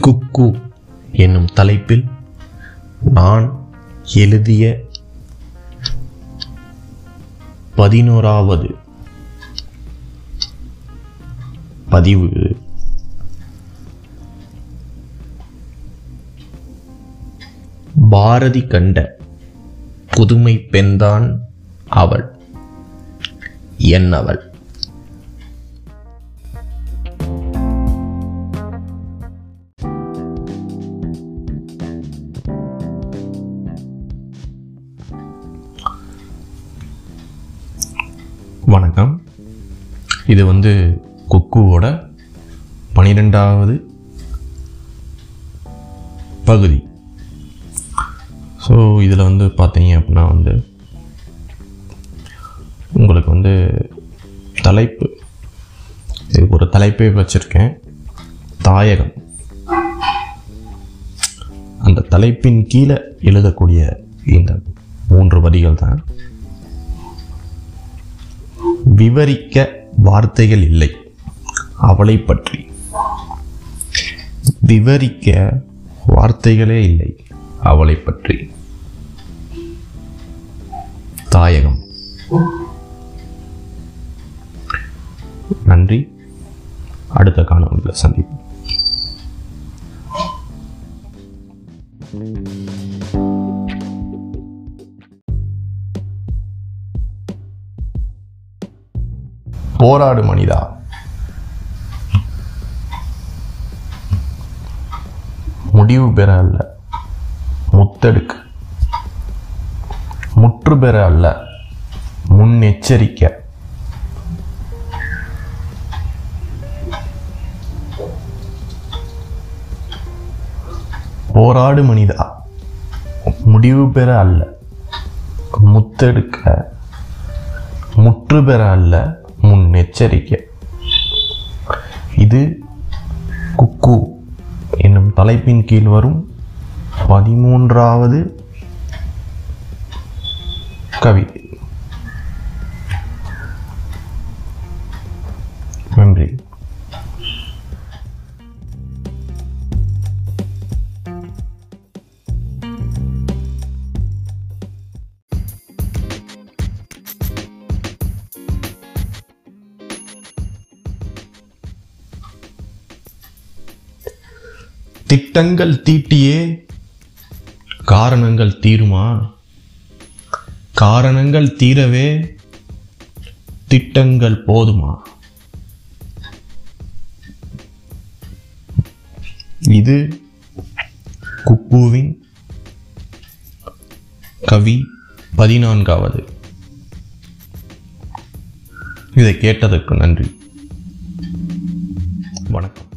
குக்கு என்னும் தலைப்பில் நான் எழுதிய பதினோராவது பதிவு. பாரதி கண்ட புதுமை பெண்தான் அவள். என்னவள் அவள். இது வந்து கொக்குவோட பனிரெண்டாவது பகுதி. ஸோ இதில் வந்து பார்த்தீங்க அப்படின்னா வந்து உங்களுக்கு வந்து தலைப்பு இதுக்கு ஒரு தலைப்பே வச்சுருக்கேன். தாயகம். அந்த தலைப்பின் கீழே எழுதக்கூடிய இந்த மூன்று வரிகள் தான். விவரிக்க வார்த்தைகள் இல்லை. அவளை பற்றி. விவரிக்க வார்த்தைகளே இல்லை. அவளை பற்றி. தாயகம். நன்றி. அடுத்த காணொலியில் சந்திப்போம். போராடு மனிதா. முடிவு பெற அல்ல. முத்தெடுக்கு. முற்று பெற அல்ல. முன்னெச்சரிக்கை. போராடு மனிதா. முடிவு பெற அல்ல. முத்தெடுக்க. முற்று பெற அல்ல. எச்சரிக்கை. இது குக்கு என்னும் தலைப்பின் கீழ் வரும் பதிமூன்றாவது கவிதை திட்டங்கள் தீட்டியே காரணங்கள் தீருமா? காரணங்கள் தீரவே திட்டங்கள் போதுமா? இது குப்புவின் கவி பதினான்காவது. இதை கேட்டதற்கு நன்றி. வணக்கம்.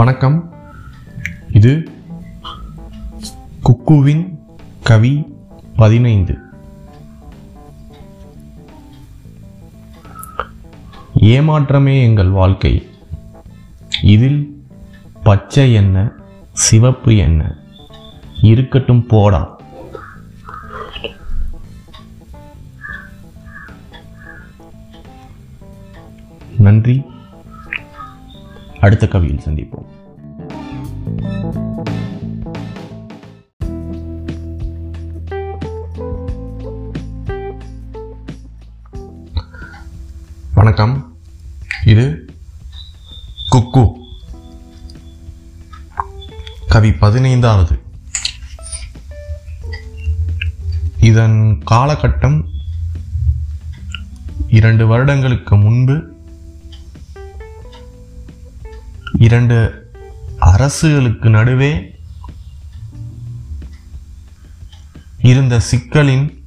வணக்கம். இது குக்குவின் கவி பதினைந்து. ஏமாற்றமே எங்கள் வாழ்க்கை. இதில் பச்சை என்ன சிவப்பு என்ன இருக்கட்டும் போடா. நன்றி. அடுத்த கவியில் சந்திப்போம். வணக்கம். இது குக்கு. கவி பதினைந்தாவது. இதன் காலகட்டம் இரண்டு வருடங்களுக்கு முன்பு இரண்டு அரசுகளுக்கு நடுவே இருந்த சிக்கலின்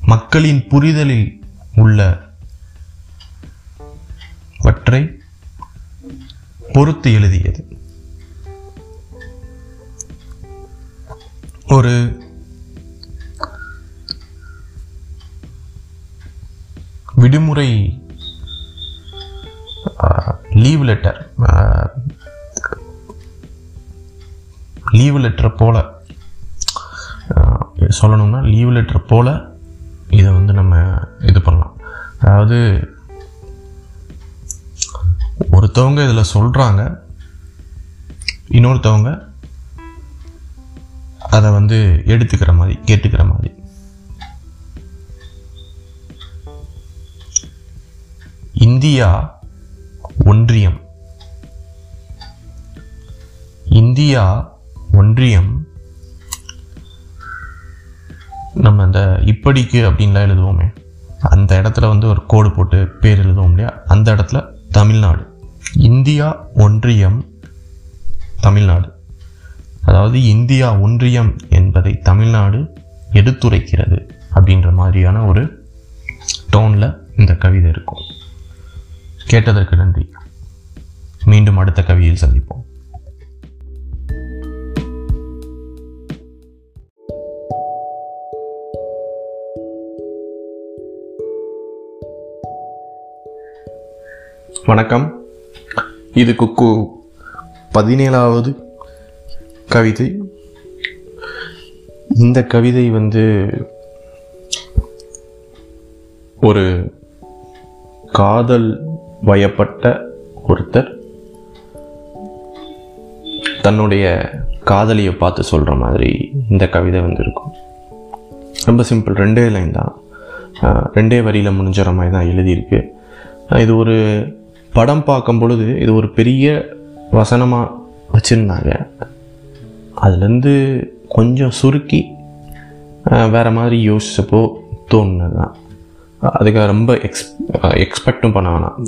மக்களின் புரிதலில் உள்ள வற்றை பொறுத்து எழுதியது. ஒரு விடுமுறை லீவ் லெட்டர் லீவ் லெட்டரை போல் சொல்லணும்னா லீவ் லெட்டரை போல் இதை வந்து நம்ம இது பண்ணலாம். அதாவது ஒருத்தவங்க இதில் சொல்கிறாங்க இன்னொருத்தவங்க அதை வந்து எடுத்துக்கிற மாதிரி கேட்டுக்கிற மாதிரி. இந்தியா ஒன்றியம். இந்தியா ஒன்றியம். நம்ம அந்த இப்படிக்கு அப்படின்லாம் எழுதுவோமே. அந்த இடத்துல வந்து ஒரு கோடு போட்டு பேர் எழுதுவோம் இல்லையா? அந்த இடத்துல தமிழ்நாடு. இந்தியா ஒன்றியம் தமிழ்நாடு. அதாவது இந்தியா ஒன்றியம் என்பதை தமிழ்நாடு எடுத்துரைக்கிறது அப்படின்ற மாதிரியான ஒரு டோனில் இந்த கவிதை இருக்கும். கேட்டதற்கு நன்றி. மீண்டும் அடுத்த கவியில் சந்திப்போம். வணக்கம். இது குக்கு பதினேழாவது கவிதை. இந்த கவிதை வந்து ஒரு காதல் வயப்பட்ட ஒருத்தர் தன்னுடைய காதலியை பார்த்து சொல்கிற மாதிரி இந்த கவிதை வந்து இருக்கும் ரொம்ப சிம்பிள் ரெண்டே லைன் தான். ரெண்டே வரியில் முடிஞ்சிற மாதிரி தான் எழுதியிருக்கு. இது ஒரு படம் பார்க்கும் பொழுது இது ஒரு பெரிய வசனமாக வச்சுருந்தாங்க. அதுலேருந்து கொஞ்சம் சுருக்கி வேறு மாதிரி யோசிச்சப்போ தோணுனது தான் அதுக்கு ரொம்ப எக்ஸ் எக்ஸ்பெக்டும் பண்ண வேணாம்.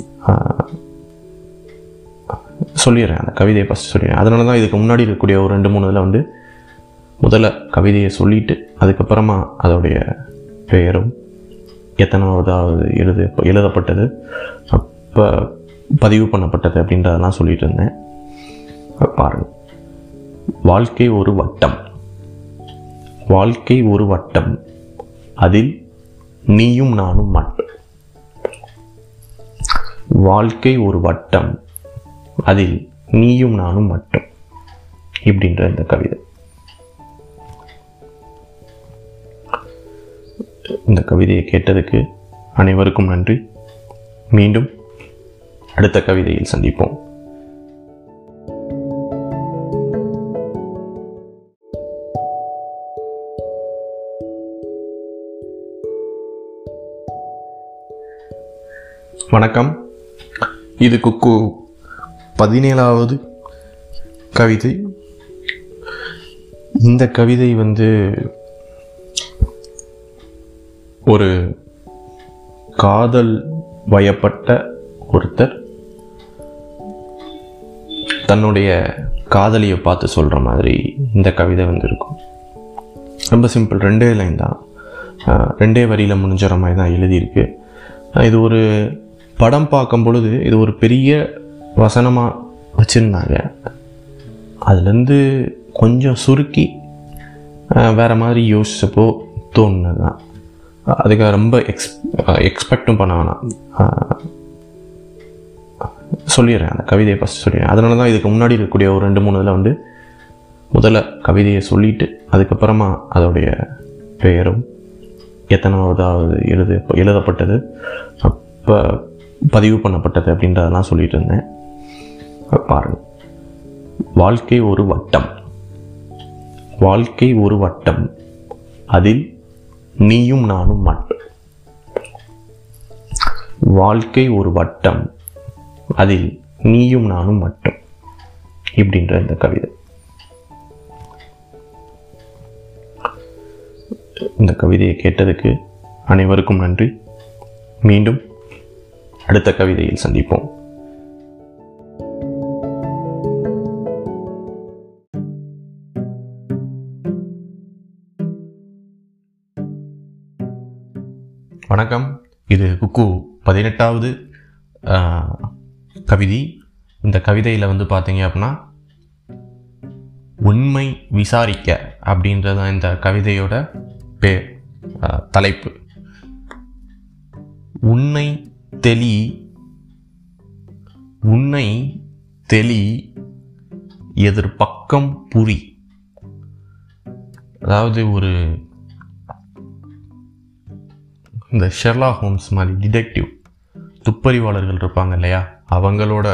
சொல்லிடுறேன் அந்த கவிதையை ஃபஸ்ட் சொல்லிடுறேன். அதனால தான் இதுக்கு முன்னாடி இருக்கக்கூடிய ஒரு ரெண்டு மூணு இதில் வந்து முதல்ல கவிதையை சொல்லிட்டு அதுக்கப்புறமா அதோடைய பெயரும் எத்தனாவதாவது எழுது எழுதப்பட்டது அப்போ பதிவு பண்ணப்பட்டது அப்படின்றதெல்லாம் சொல்லிட்டு இருந்தேன். பாருங்கள் வாழ்க்கை ஒரு வட்டம். வாழ்க்கை ஒரு வட்டம். அதில் நீயும் நானும் மட்டும் வாழ்க்கை ஒரு வட்டம். அதில் நீயும் நானும் மட்டும். இப்படின்ற இந்த கவிதை. இந்த கவிதையை கேட்டதுக்கு அனைவருக்கும் நன்றி. மீண்டும் அடுத்த கவிதையில் சந்திப்போம். வணக்கம். இது குக்கு பதினேழாவது கவிதை. இந்த கவிதை வந்து ஒரு காதல் வயப்பட்ட ஒருத்தர் தன்னுடைய காதலியை பார்த்து சொல்கிற மாதிரி இந்த கவிதை வந்து இருக்கும் ரொம்ப சிம்பிள் ரெண்டே லைன் தான். ரெண்டே வரியில் முடிஞ்சிற மாதிரி தான் எழுதியிருக்கு. இது ஒரு படம் பார்க்கும் பொழுது இது ஒரு பெரிய வசனமாக வச்சுருந்தாங்க. அதுலேருந்து கொஞ்சம் சுருக்கி வேறு மாதிரி யோசிச்சப்போ தோணுனது தான் அதுக்கு ரொம்ப எக்ஸ் எக்ஸ்பெக்டும் பண்ண வேணாம். சொல்லிடுறேன் அந்த கவிதையை ஃபஸ்ட் சொல்லிடுறேன். அதனால தான் இதுக்கு முன்னாடி இருக்கக்கூடிய ஒரு ரெண்டு மூணு இதில் வந்து முதல்ல கவிதையை சொல்லிட்டு அதுக்கப்புறமா அதோடைய பெயரும் எத்தனாவதாவது எழுது எழுதப்பட்டது அப்போ பதிவு பண்ணப்பட்டது அப்படின்றதெல்லாம் சொல்லிட்டு இருந்தேன் பாருங்கள் வாழ்க்கை ஒரு வட்டம். வாழ்க்கை ஒரு வட்டம். அதில் நீயும் நானும் மட்டும் வாழ்க்கை ஒரு வட்டம். அதில் நீயும் நானும் மட்டும் இப்படின்ற இந்த கவிதை. இந்த கவிதையை கேட்டதுக்கு அனைவருக்கும் நன்றி. மீண்டும் அடுத்த கவிதையில் சந்திப்போம். வணக்கம். இது குக்கு பதினெட்டாவது கவிதை. இந்த கவிதையில் வந்து பார்த்தீங்க அப்படின்னா உண்மை விசாரிக்க அப்படின்றதான் இந்த கவிதையோட பே தலைப்பு. உன்னை தெளி உன்னை தெளி எதிர்பக்கம் புரி. அதாவது ஒரு இந்த ஷெர்லா ஹோம்ஸ் மாதிரி டிடெக்டிவ் துப்பறிவாளர்கள் இருப்பாங்க இல்லையா? அவங்களோட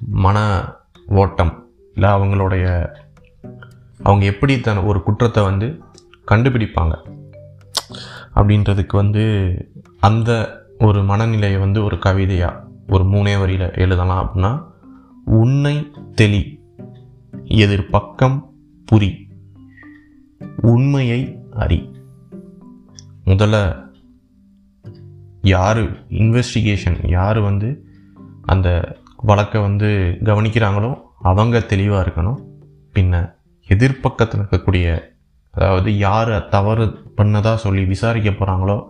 மன ஓட்டம் இல்லை அவங்களுடைய அவங்க எப்படி தன் ஒரு குற்றத்தை வந்து கண்டுபிடிப்பாங்க? அப்படின்றதுக்கு வந்து அந்த ஒரு மனநிலையை வந்து ஒரு கவிதையாக ஒரு மூணே வரியில் எழுதலாம் அப்படின்னா உன்னை தெளி எதிர் பக்கம் புரி உண்மையை அறி. முதல்ல யார் இன்வெஸ்டிகேஷன் யார் வந்து அந்த வழக்கை வந்து கவனிக்கிறாங்களோ அவங்க தெளிவாக இருக்கணும். பின்ன எதிர்பக்கத்தில் இருக்கக்கூடிய அதாவது யார் தவறு பண்ணதாக சொல்லி விசாரிக்க போகிறாங்களோ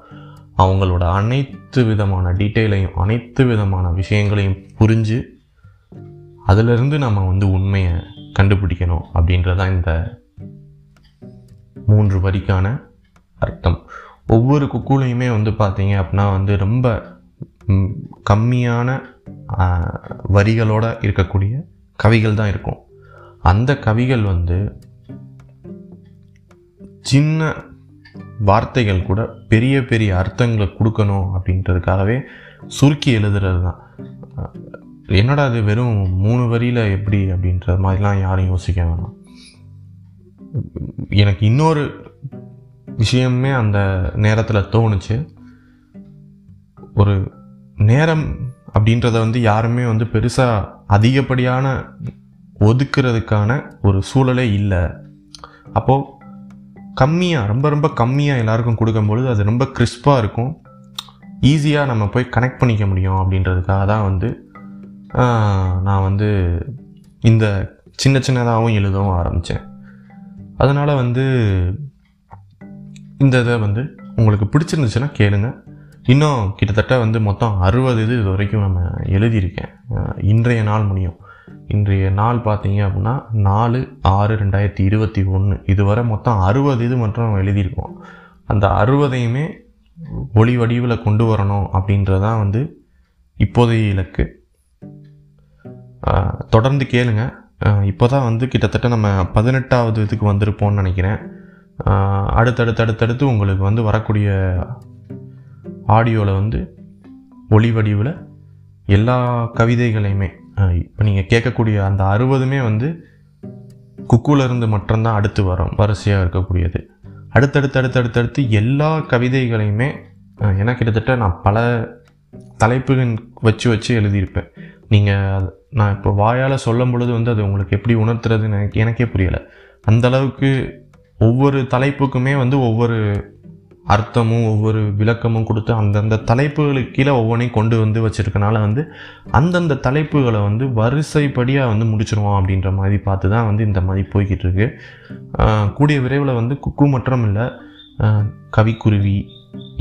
அவங்களோட அனைத்து விதமான டீட்டெயிலையும் அனைத்து விதமான விஷயங்களையும் புரிஞ்சு அதிலிருந்து நம்ம வந்து உண்மையை கண்டுபிடிக்கணும் அப்படின்றதான் இந்த மூன்று வரிக்கான அர்த்தம். ஒவ்வொரு குக்கூலையுமே வந்து பார்த்தீங்க அப்படின்னா வந்து ரொம்ப கம்மியான வரிகளோடு வரிகளோட இருக்கக்கூடிய கவிகள் தான் இருக்கும். அந்த கவிகள் வந்து சின்ன வார்த்தைகள் கூட பெரிய பெரிய அர்த்தங்களை கொடுக்கணும் அப்படின்றதுக்காகவே சுருக்கி எழுதுறது தான். என்னடா அது வெறும் மூணு வரியில் எப்படி அப்படின்ற மாதிரிலாம் யாரும் யோசிக்க வேணாம். எனக்கு இன்னொரு விஷயமே அந்த நேரத்தில் தோணுச்சு. ஒரு நேரம் அப்படின்றத வந்து யாருமே வந்து பெருசாக அதிகப்படியான ஒதுக்குறதுக்கான ஒரு சூழலே இல்லை. அப்போது கம்மியாக ரொம்ப ரொம்ப கம்மியாக எல்லாருக்கும் கொடுக்கும்பொழுது அது ரொம்ப கிறிஸ்பாக இருக்கும். ஈஸியாக நம்ம போய் கனெக்ட் பண்ணிக்க முடியும் அப்படின்றதுக்காக தான் வந்து நான் வந்து இந்த சின்ன சின்னதாகவும் எழுதவும் ஆரம்பித்தேன் அதனால் வந்து இந்த இதை வந்து உங்களுக்கு பிடிச்சிருந்துச்சுன்னா கேளுங்க. இன்னும் கிட்டத்தட்ட வந்து மொத்தம் அறுபது இது இது வரைக்கும் நம்ம எழுதியிருக்கேன். இன்றைய நாள் முடியும். இன்றைய நாள் பார்த்தீங்க அப்படின்னா நாலு ஆறு ரெண்டாயிரத்தி இருபத்தி ஒன்று இதுவரை மொத்தம் அறுபது இது மட்டும் நம்ம எழுதியிருக்கோம். அந்த அறுபதையுமே ஒளி வடிவில் கொண்டு வரணும் அப்படின்றதான் வந்து இப்போதைய இலக்கு. தொடர்ந்து கேளுங்க. இப்போ தான் வந்து கிட்டத்தட்ட நம்ம பதினெட்டாவது இதுக்கு வந்திருப்போம்னு நினைக்கிறேன். அடுத்தடுத்து அடுத்தடுத்து உங்களுக்கு வந்து வரக்கூடிய ஆடியோவில் வந்து ஒளி வடிவில் எல்லா கவிதைகளையுமே இப்போ நீங்கள் கேட்கக்கூடிய அந்த அறுபதுமே வந்து குக்குலேருந்து மட்டும்தான் அடுத்து வரும் வரிசையாக இருக்கக்கூடியது. அடுத்தடுத்து அடுத்தடுத்தடுத்து எல்லா கவிதைகளையுமே ஏன்னா கிட்டத்தட்ட நான் பல தலைப்புகள் வச்சு வச்சு எழுதியிருப்பேன். நீங்கள் நான் இப்போ வாயால் சொல்லும் பொழுது வந்து அது உங்களுக்கு எப்படி உணர்த்துறதுன்னு எனக்கு எனக்கே புரியலை. அந்த அளவுக்கு ஒவ்வொரு தலைப்புக்குமே வந்து ஒவ்வொரு அர்த்தமும் ஒவ்வொரு விளக்கமும் கொடுத்து அந்தந்த தலைப்புகளுக்கு கீழே ஒவ்வொன்றையும் கொண்டு வந்து வச்சுருக்கனால வந்து அந்தந்த தலைப்புகளை வந்து வரிசைப்படியாக வந்து முடிச்சிருவோம் அப்படின்ற மாதிரி பார்த்து தான் வந்து இந்த மாதிரி போய்கிட்டு இருக்கு கூடிய விரைவில் வந்து குக்கு மற்றும் இல்லை கவிக்குருவி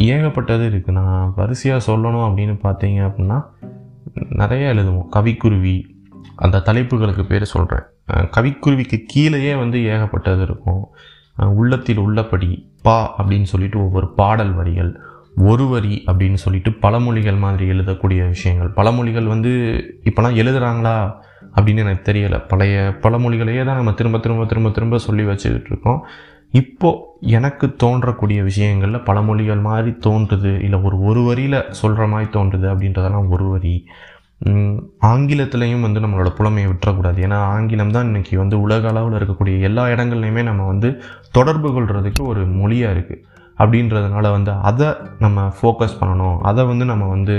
ஏகப்பட்டது இருக்குது நான் வரிசையாக சொல்லணும் அப்படின்னு பார்த்தீங்க அப்படின்னா நிறைய எழுதுவோம். கவிக்குருவி அந்த தலைப்புகளுக்கு பேர் சொல்கிறேன் கவிக்குருவிக்கு கீழேயே வந்து ஏகப்பட்டது இருக்கும். உள்ளத்தில் உள்ளபடி பா அப்படின்னு சொல்லிட்டு ஒவ்வொரு பாடல் வரிகள் ஒரு வரி அப்படின்னு சொல்லிட்டு பழமொழிகள் மாதிரி எழுதக்கூடிய விஷயங்கள். பழமொழிகள் வந்து இப்போலாம் எழுதுகிறாங்களா அப்படின்னு எனக்கு தெரியலை. பழைய பழமொழிகளையே தான் நம்ம திரும்ப திரும்ப திரும்ப திரும்ப சொல்லி வச்சுக்கிட்டு இருக்கோம். இப்போது எனக்கு தோன்றக்கூடிய விஷயங்களில் பழமொழிகள் மாதிரி தோன்றுது. இல்லை ஒரு ஒரு வரியில் சொல்கிற மாதிரி தோன்றுது அப்படின்றதெல்லாம் ஒரு வரி. ஆங்கிலத்திலையும் வந்து நம்மளோட புலமையை விட்டுறக்கூடாது. ஏன்னா ஆங்கிலம் தான் இன்னைக்கு வந்து உலக அளவில் இருக்கக்கூடிய எல்லா இடங்கள்லையுமே நம்ம வந்து தொடர்பு கொள்கிறதுக்கு ஒரு மொழியாக இருக்குது அப்படின்றதுனால வந்து அதை நம்ம ஃபோக்கஸ் பண்ணணும். அதை வந்து நம்ம வந்து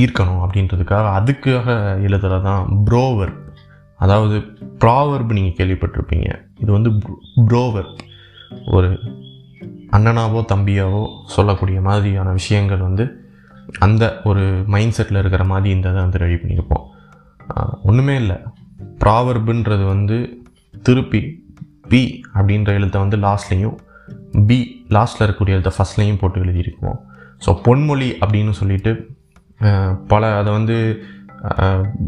ஈர்க்கணும் அப்படின்றதுக்காக அதுக்காக எழுதுறது தான் ப்ரோவர் அதாவது ப்ராவர்ப் நீங்கள் கேள்விப்பட்டிருப்பீங்க. இது வந்து ப்ரோவர் ஒரு அண்ணனாவோ தம்பியாவோ சொல்லக்கூடிய மாதிரியான விஷயங்கள் வந்து அந்த ஒரு மைண்ட் செட்டில் இருக்கிற மாதிரி இந்த இதை வந்து ரெடி பண்ணியிருப்போம். ஒன்றுமே இல்லை. ப்ராவர்புன்றது வந்து திருப்பி பி அப்படின்ற எழுத்தை வந்து லாஸ்ட்லேயும் பி லாஸ்ட்டில் இருக்கக்கூடிய எழுத்தை ஃபஸ்ட்லேயும் போட்டு எழுதியிருக்கோம் ஸோ பொன்மொழி அப்படின்னு சொல்லிட்டு பல அதை வந்து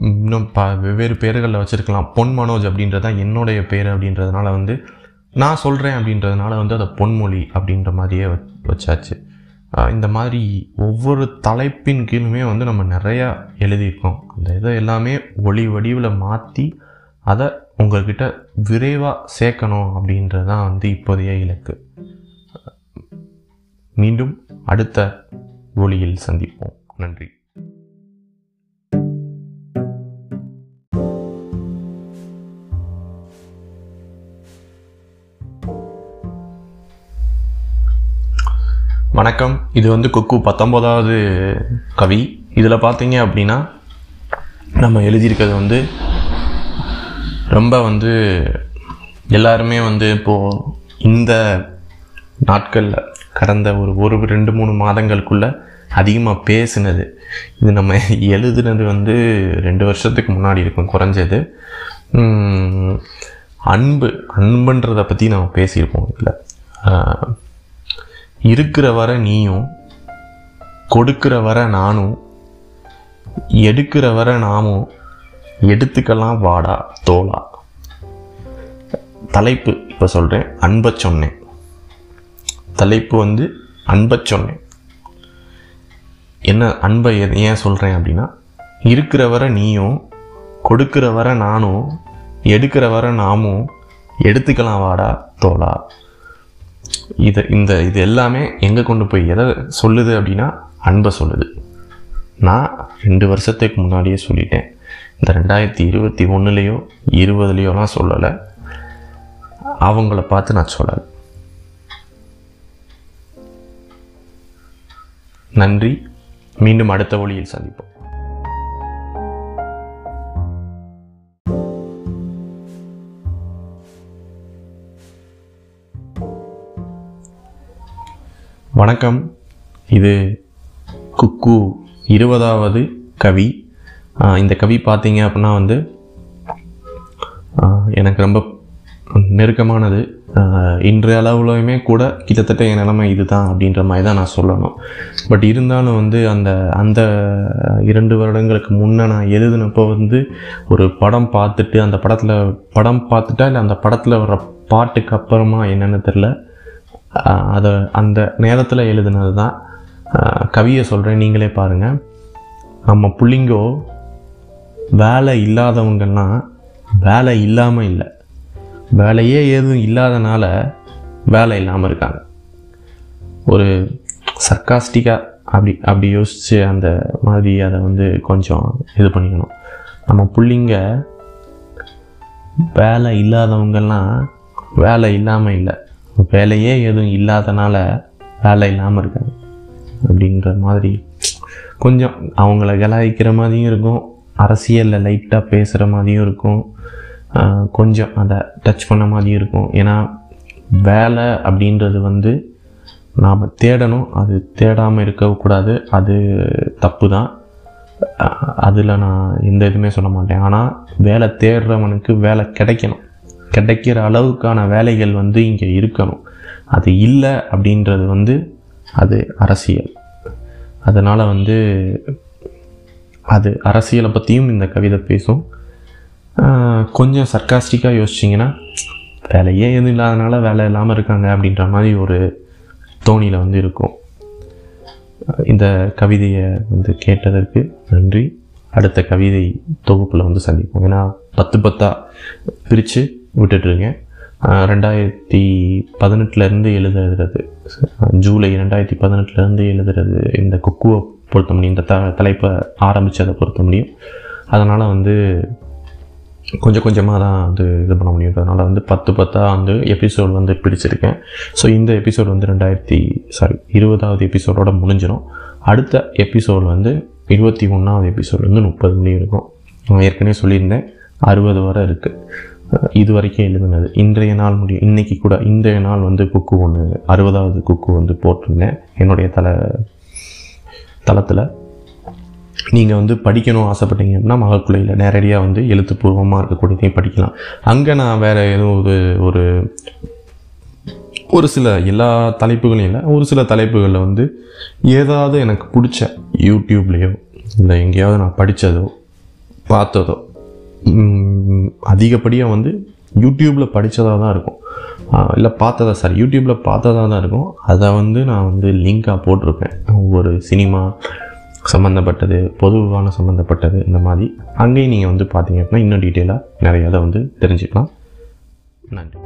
இன்னும் ப வெவ்வேறு பேர்களில் வச்சுருக்கலாம். பொன் மனோஜ் அப்படின்றது தான் என்னுடைய பேர் அப்படின்றதுனால வந்து நான் சொல்கிறேன் அப்படின்றதுனால வந்து அதை பொன்மொழி அப்படின்ற மாதிரியே வச்சாச்சு. இந்த மாதிரி ஒவ்வொரு தலைப்பின் கீழுமே வந்து நம்ம நிறையா எழுதியிருக்கோம். அந்த இதை எல்லாமே ஒளி வடிவில் மாற்றி அதை உங்கள்கிட்ட விரைவாக சேர்க்கணும் அப்படின்றது தான் வந்து இப்போதைய இலக்கு. மீண்டும் அடுத்த ஒளியில் சந்திப்போம். நன்றி. வணக்கம். இது வந்து கொக்கு பத்தொம்போதாவது கவி. இதில் பார்த்தீங்க அப்படின்னா நம்ம எழுதியிருக்கிறது வந்து ரொம்ப வந்து எல்லாருமே வந்து இப்போது இந்த நாட்களில் கடந்த ஒரு ஒரு ரெண்டு மூணு மாதங்களுக்குள்ளே அதிகமாக பேசினது. இது நம்ம எழுதுனது வந்து ரெண்டு வருஷத்துக்கு முன்னாடி இருக்கும் குறைஞ்சது. அன்பு அன்புன்றதை பற்றி நம்ம பேசியிருப்போம் இதில். இருக்கிற வரை நீயும் கொடுக்கிற வரை நானும் எடுக்கிற வரை நாமும் எடுத்துக்கலாம் வாடா தோலா. தலைப்பு இப்போ சொல்கிறேன் அன்பை சொன்னேன். தலைப்பு வந்து அன்பை சொன்னேன். என்ன அன்பை ஏன் சொல்கிறேன் அப்படின்னா இருக்கிற வரை நீயும் கொடுக்கிற வரை நானும் எடுக்கிற வரை நாமும் எடுத்துக்கலாம் வாடா தோலா. இது இந்த இது எல்லாமே எங்கே கொண்டு போய் எதை சொல்லுது அப்படின்னா அன்பை சொல்லுது. நான் ரெண்டு வருஷத்துக்கு முன்னாடியே சொல்லிட்டேன். இந்த ரெண்டாயிரத்தி இருபத்தி ஒன்றுலேயோ இருபதுலேயோலாம் சொல்லலை. அவங்கள பார்த்து நான் சொல்லலை. நன்றி. மீண்டும் அடுத்த ஒளியில் சந்திப்போம். வணக்கம். இது குக்கு இருபதாவது கவி. இந்த கவி பார்த்தீங்க அப்படின்னா வந்து எனக்கு ரொம்ப நெருக்கமானது. இன்றைய அளவுலையுமே கூட கிட்டத்தட்ட என் நிலைமை இதுதான் அப்படின்ற மாதிரி தான் நான் சொல்லணும். பட் இருந்தாலும் வந்து அந்த அந்த இரண்டு வருடங்களுக்கு முன்னே நான் எழுதினப்போ வந்து ஒரு படம் பார்த்துட்டு அந்த படத்தில் படம் பார்த்துட்டா இல்லை அந்த படத்தில் வர பாட்டுக்கு அப்புறமா என்னென்னு தெரில அதை அந்த நேரத்தில் எழுதுனது தான் கவியை சொல்கிறேன் நீங்களே பாருங்கள் நம்ம புள்ளிங்கோ வேலை இல்லாதவங்கள்லாம் வேலை இல்லாமல் இல்லை. வேலையே எதுவும் இல்லாதனால வேலை இல்லாமல் இருக்காங்க. ஒரு சர்க்காஸ்டிக்காக அப்படி அப்படி யோசித்து அந்த மாதிரி அதை வந்து கொஞ்சம் இது பண்ணிக்கணும். நம்ம பிள்ளைங்க வேலை இல்லாதவங்கெல்லாம் வேலை இல்லாமல் இல்லை. வேலையே எதுவும் இல்லாதனால வேலை இல்லாமல் இருக்காங்க. அப்படின்ற மாதிரி கொஞ்சம் அவங்கள கலாய்க்கிற மாதிரியும் இருக்கும். அரசியலில் லைட்டாக பேசுகிற மாதிரியும் இருக்கும். கொஞ்சம் அதை டச் பண்ண மாதிரியும் இருக்கும். ஏன்னா வேலை அப்படின்றது வந்து நாம் தேடணும். அது தேடாமல் இருக்கக்கூடாது அது தப்பு தான் அதில் நான் எந்த இதுவுமே சொல்ல மாட்டேன். ஆனால் வேலை தேடுறவனுக்கு வேலை கிடைக்கணும். கிடைக்கிற அளவுக்கான வேலைகள் வந்து இங்கே இருக்கணும். அது இல்லை அப்படின்றது வந்து அது அரசியல். அதனால் வந்து அது அரசியலை பற்றியும் இந்த கவிதை பேசும். கொஞ்சம் சர்க்காஸ்டிக்காக யோசிச்சிங்கன்னா வேலையே எதுவும் இல்லாதனால வேலை இல்லாமல் இருக்காங்க அப்படின்ற மாதிரி ஒரு தோணியில் வந்து இருக்கும். இந்த கவிதையை வந்து கேட்டதற்கு நன்றி. அடுத்த கவிதை தொகுப்பில் வந்து சந்திப்போம். ஏன்னா பத்து பத்தாக பிரித்து விட்டுட்ருக்கேன் ரெண்டாயிரத்தி பதினெட்டுலேருந்து எழுதுறது. ஜூலை ரெண்டாயிரத்தி பதினெட்டுலேருந்து எழுதுறது இந்த குக்குவை பொருத்த முடியும் இந்த த தலைப்பை ஆரம்பித்ததை பொருத்த முடியும். அதனால் வந்து கொஞ்சம் கொஞ்சமாக தான் வந்து இது பண்ண முடியும். அதனால் வந்து பத்து பத்தாக வந்து எபிசோட் வந்து பிடிச்சிருக்கேன். ஸோ இந்த எபிசோட் வந்து ரெண்டாயிரத்தி சாரி இருபதாவது எபிசோடோட முடிஞ்சிடும் அடுத்த எபிசோட் வந்து இருபத்தி ஒன்றாவது எபிசோட் வந்து முப்பது மணி இருக்கும் நான் ஏற்கனவே சொல்லியிருந்தேன் அறுபது வரை இருக்குது இது வரைக்கும் எழுதுனது. இன்றைய நாள் முடியும் இன்றைக்கி கூட இன்றைய நாள் வந்து குக்கு ஒன்று அறுபதாவது குக்கு வந்து போட்டிருந்தேன். என்னுடைய தலை தளத்தில். நீங்கள் வந்து படிக்கணும் ஆசைப்பட்டீங்க அப்படின்னா மகக்குலையில் நேரடியாக வந்து எழுத்துப்பூர்வமாக இருக்கக்கூடியதையும் படிக்கலாம். அங்கே நான் வேறு எதுவும் ஒரு ஒரு ஒரு சில எல்லா தலைப்புகளையும் இல்லை ஒரு சில தலைப்புகளில் வந்து ஏதாவது எனக்கு பிடிச்ச யூடியூப்லேயோ இல்லை எங்கேயாவது நான் படித்ததோ பார்த்ததோ அதிகப்படியாக வந்து யூடியூப்பில் படித்ததாக தான் இருக்கும். இல்லை பார்த்ததா சாரி யூடியூப்பில் பார்த்ததா தான் இருக்கும். அதை வந்து நான் வந்து லிங்காக போட்டிருப்பேன். ஒவ்வொரு சினிமா சம்மந்தப்பட்டது பொதுவான சம்மந்தப்பட்டது இந்த மாதிரி. அங்கேயும் நீங்கள் வந்து பார்த்தீங்க அப்படின்னா இன்னும் டீட்டெயிலாக நிறையா இதை வந்து தெரிஞ்சுக்கலாம். நன்றி.